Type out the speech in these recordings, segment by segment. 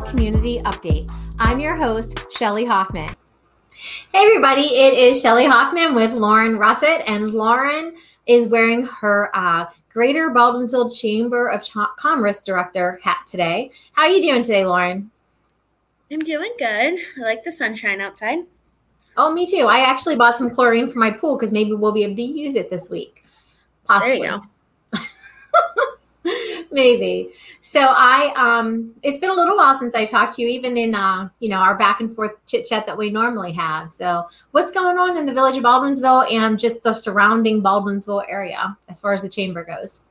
Community Update. I'm your host, Shelly Hoffman. Hey, everybody, it is Shelly Hoffman with Lauren Russett, and Lauren is wearing her uh, Greater Baldwinsville Chamber of Ch- Commerce Director hat today. How are you doing today, Lauren? I'm doing good. I like the sunshine outside. Oh, me too. I actually bought some chlorine for my pool because maybe we'll be able to use it this week. Possibly. There you go. Maybe. So i um it's been a little while since i talked to you even in uh you know our back and forth chit chat that we normally have. So what's going on in the village of baldwinsville and just the surrounding baldwinsville area as far as the chamber goes?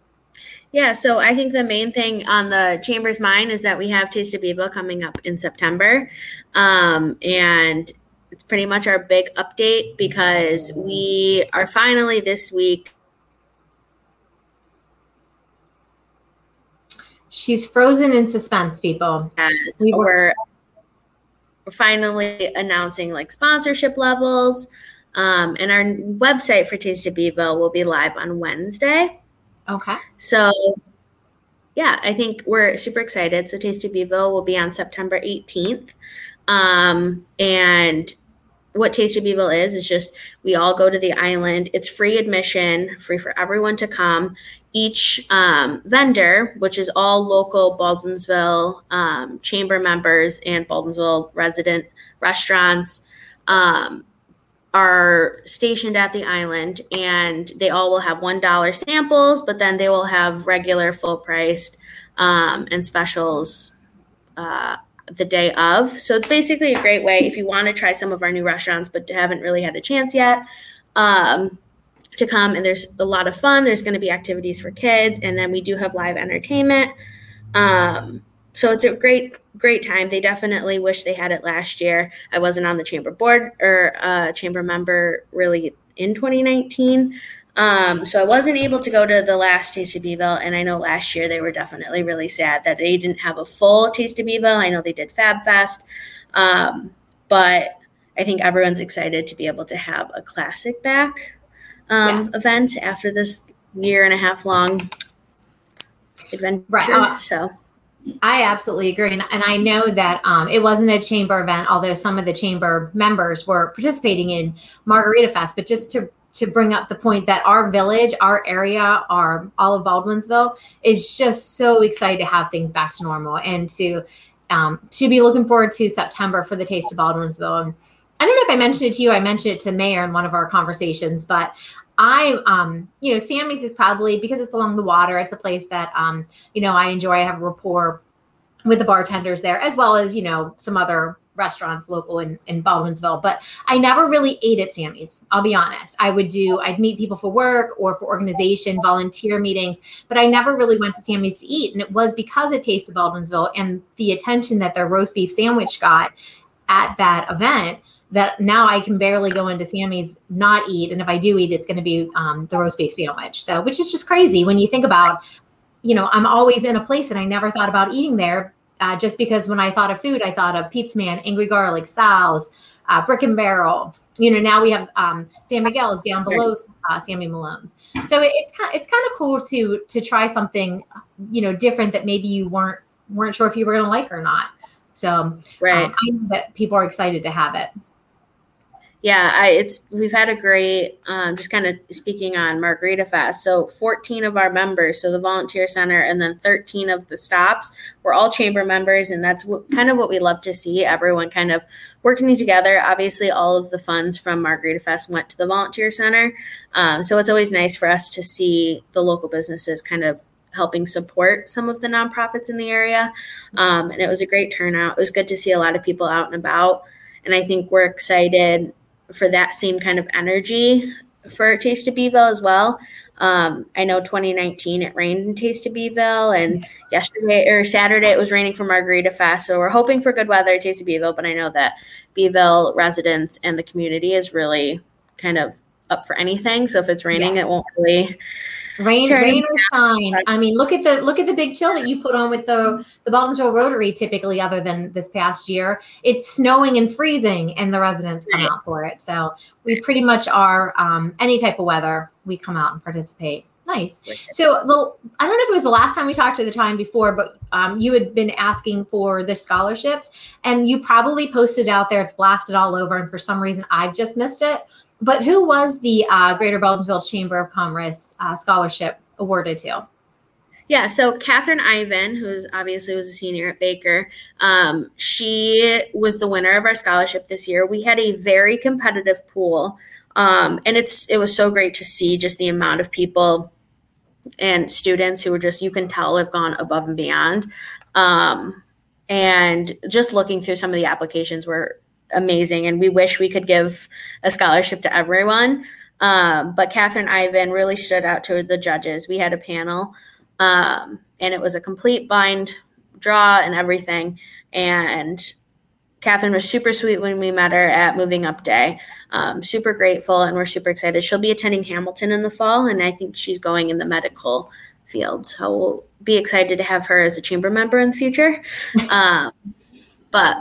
Yeah, so I think the main thing on the chamber's mind is that we have Taste of Beeville coming up in September. Um, and it's pretty much our big update because we are finally this week She's frozen in suspense, people. As we were we're finally announcing like sponsorship levels. Um, and our website for Taste of Beeville will be live on Wednesday. Okay. So yeah, I think we're super excited. So Taste of Beeville will be on September 18th. Um, and what Taste of Beeville is is just we all go to the island. It's free admission, free for everyone to come. Each um, vendor, which is all local Baldwinsville um, chamber members and Baldwinsville resident restaurants, um, are stationed at the island, and they all will have one dollar samples, but then they will have regular full priced um, and specials. Uh, the day of. So it's basically a great way if you want to try some of our new restaurants but haven't really had a chance yet um, to come. And there's a lot of fun. There's going to be activities for kids, and then we do have live entertainment. Um, so it's a great, great time. They definitely wish they had it last year. I wasn't on the chamber board or uh, chamber member really in 2019. Um, so I wasn't able to go to the last Taste of Beeville, and I know last year they were definitely really sad that they didn't have a full Taste of Beeville. I know they did Fab Fest, um, but I think everyone's excited to be able to have a classic back um, yes. event after this year and a half long adventure. Right. Uh, so. I absolutely agree. And, and I know that um, it wasn't a chamber event, although some of the chamber members were participating in Margarita Fest. But just to to bring up the point that our village, our area, our all of Baldwinsville is just so excited to have things back to normal and to um, to be looking forward to September for the Taste of Baldwinsville. And I don't know if I mentioned it to you. I mentioned it to Mayor in one of our conversations, but I, um, you know, Sammy's is probably because it's along the water. It's a place that, um, you know, I enjoy. I have a rapport with the bartenders there, as well as you know some other restaurants local in, in Baldwinsville, but I never really ate at Sammy's. I'll be honest. I would do, I'd meet people for work or for organization, volunteer meetings, but I never really went to Sammy's to eat. And it was because it tasted Baldwinsville and the attention that their roast beef sandwich got at that event that now I can barely go into Sammy's not eat. And if I do eat, it's going to be um, the roast beef sandwich. So, which is just crazy when you think about, you know, I'm always in a place and I never thought about eating there uh, just because when I thought of food, I thought of Pizza Man, Angry Garlic, Sal's, uh, Brick and Barrel. You know, now we have um, San Miguel's down below uh, Sammy Malone's. So it, it's kind it's kind of cool to to try something you know different that maybe you weren't weren't sure if you were going to like or not. So um, right, um, I know that people are excited to have it yeah, I, it's we've had a great um, just kind of speaking on Margarita Fest. So 14 of our members, so the volunteer center, and then 13 of the stops were all chamber members, and that's what, kind of what we love to see. Everyone kind of working together. Obviously, all of the funds from Margarita Fest went to the volunteer center, um, so it's always nice for us to see the local businesses kind of helping support some of the nonprofits in the area. Um, and it was a great turnout. It was good to see a lot of people out and about. And I think we're excited for that same kind of energy for Taste of Beeville as well. Um, I know 2019 it rained in Taste of Beeville, and yesterday or Saturday it was raining for Margarita Fest. So we're hoping for good weather at Taste of Beeville, but I know that Beeville residents and the community is really kind of up for anything. So if it's raining, yes. it won't really rain rain or shine i mean look at the look at the big chill that you put on with the the baldwinsville rotary typically other than this past year it's snowing and freezing and the residents come out for it so we pretty much are um, any type of weather we come out and participate Nice. So, I don't know if it was the last time we talked to the time before, but um, you had been asking for the scholarships, and you probably posted out there. It's blasted all over, and for some reason, I've just missed it. But who was the uh, Greater Baldwinsville Chamber of Commerce uh, scholarship awarded to? Yeah, so Catherine Ivan, who's obviously was a senior at Baker, um, she was the winner of our scholarship this year. We had a very competitive pool, um, and it's it was so great to see just the amount of people and students who were just you can tell have gone above and beyond. Um, and just looking through some of the applications were amazing, and we wish we could give a scholarship to everyone. Um, but Catherine Ivan really stood out to the judges. We had a panel um, and it was a complete blind draw and everything. And Catherine was super sweet when we met her at Moving Up Day. Um, super grateful, and we're super excited. She'll be attending Hamilton in the fall, and I think she's going in the medical field. So we'll be excited to have her as a chamber member in the future. um, but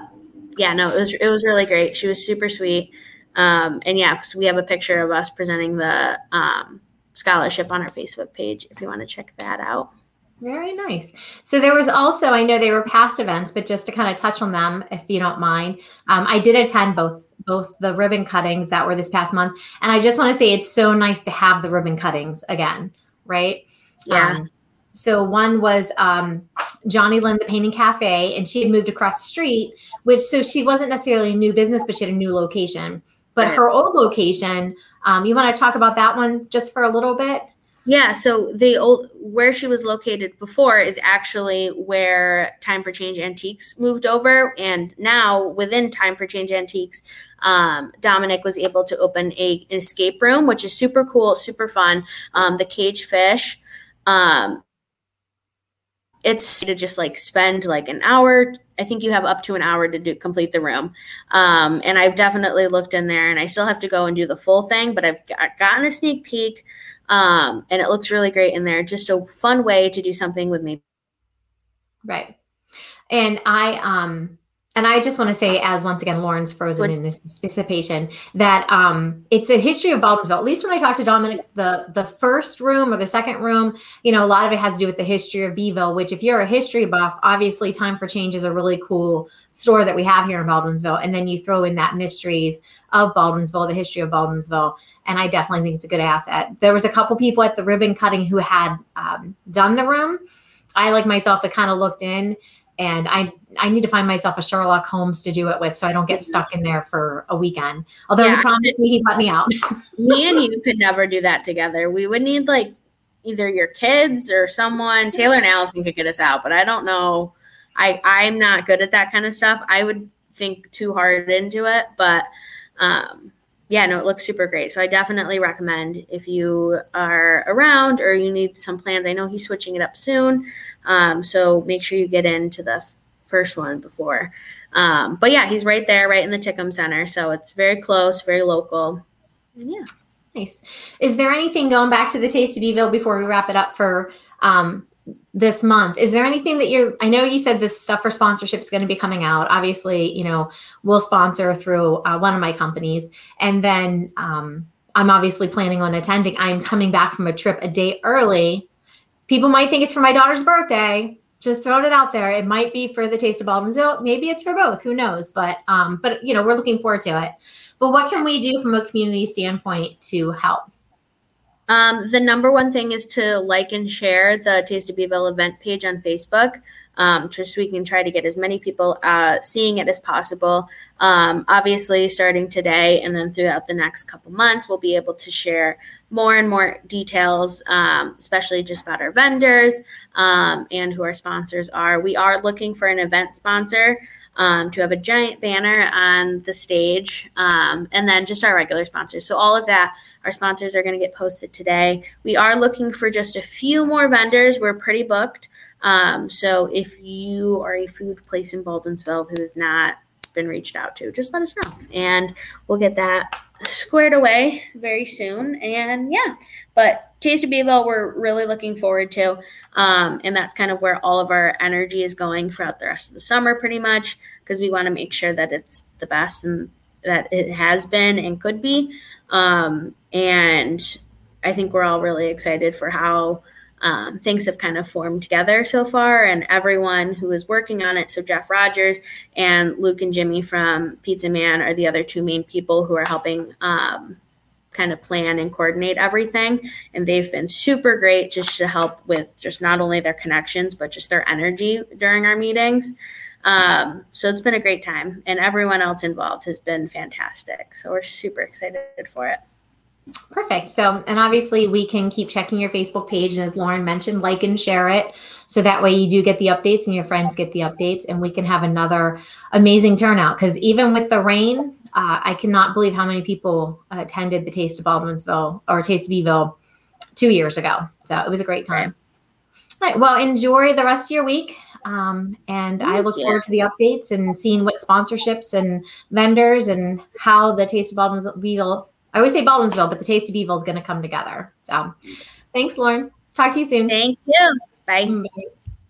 yeah, no, it was it was really great. She was super sweet, um, and yeah, so we have a picture of us presenting the um, scholarship on our Facebook page if you want to check that out. Very nice. So there was also, I know they were past events, but just to kind of touch on them, if you don't mind, um, I did attend both both the ribbon cuttings that were this past month, and I just want to say it's so nice to have the ribbon cuttings again, right? Yeah. Um, so one was um, Johnny Lynn, the Painting Cafe, and she had moved across the street, which so she wasn't necessarily a new business, but she had a new location. But right. her old location um, you want to talk about that one just for a little bit? Yeah, so the old where she was located before is actually where Time for Change Antiques moved over, and now within Time for Change Antiques, um, Dominic was able to open a, an escape room, which is super cool, super fun. Um, the cage fish, um, it's to just like spend like an hour. I think you have up to an hour to do complete the room. Um, and i've definitely looked in there and i still have to go and do the full thing but i've got, gotten a sneak peek um, and it looks really great in there. Just a fun way to do something with me. Right. And i um and I just want to say, as once again, Lauren's frozen in anticipation, that um, it's a history of Baldwinville. At least when I talked to Dominic, the the first room or the second room, you know, a lot of it has to do with the history of Beeville. Which, if you're a history buff, obviously, Time for Change is a really cool store that we have here in Baldwinsville. And then you throw in that mysteries of Baldwinsville, the history of Baldwinsville, and I definitely think it's a good asset. There was a couple people at the ribbon cutting who had um, done the room. I, like myself, had kind of looked in and I I need to find myself a Sherlock Holmes to do it with, so I don't get stuck in there for a weekend. Although yeah. he promised me he'd let me out. me and you could never do that together. We would need like either your kids or someone. Taylor and Allison could get us out, but I don't know. I I'm not good at that kind of stuff. I would think too hard into it, but um, yeah, no, it looks super great. So I definitely recommend if you are around or you need some plans. I know he's switching it up soon. Um, so make sure you get into the f- first one before. Um, but yeah, he's right there, right in the Tickham Center. So it's very close, very local. And yeah. Nice. Is there anything going back to the Taste of Beeville before we wrap it up for um, this month? Is there anything that you're, I know you said the stuff for sponsorship is going to be coming out. Obviously, you know, we'll sponsor through uh, one of my companies. And then um, I'm obviously planning on attending. I'm coming back from a trip a day early people might think it's for my daughter's birthday. Just throwing it out there. It might be for the Taste of Baldwinsville. Maybe it's for both. Who knows? But um, but you know, we're looking forward to it. But what can we do from a community standpoint to help? Um, the number one thing is to like and share the Taste of Beeville event page on Facebook um, just so we can try to get as many people uh, seeing it as possible. Um, obviously, starting today and then throughout the next couple months, we'll be able to share more and more details, um, especially just about our vendors um, and who our sponsors are. We are looking for an event sponsor. Um, to have a giant banner on the stage, um, and then just our regular sponsors. So, all of that, our sponsors are going to get posted today. We are looking for just a few more vendors. We're pretty booked. Um, so if you are a food place in Baldwinsville who has not been reached out to, just let us know and we'll get that squared away very soon. And yeah, but Taste of Beeville, we're really looking forward to. Um, and that's kind of where all of our energy is going throughout the rest of the summer, pretty much, because we want to make sure that it's the best and that it has been and could be. Um, and I think we're all really excited for how um, things have kind of formed together so far, and everyone who is working on it. So Jeff Rogers and Luke and Jimmy from Pizza Man are the other two main people who are helping um, kind of plan and coordinate everything. And they've been super great just to help with just not only their connections but just their energy during our meetings. Um, so it's been a great time, and everyone else involved has been fantastic. So we're super excited for it. Perfect. So, and obviously, we can keep checking your Facebook page. And as Lauren mentioned, like and share it. So that way you do get the updates and your friends get the updates, and we can have another amazing turnout. Because even with the rain, uh, I cannot believe how many people attended the Taste of Baldwinsville or Taste of Beeville two years ago. So it was a great time. All right. Well, enjoy the rest of your week. Um, and Thank I look you. forward to the updates and seeing what sponsorships and vendors and how the Taste of Baldwinsville I always say Baldwinsville, but the Taste of Beeville is going to come together. So thanks, Lauren. Talk to you soon. Thank you. Bye. Mm, bye.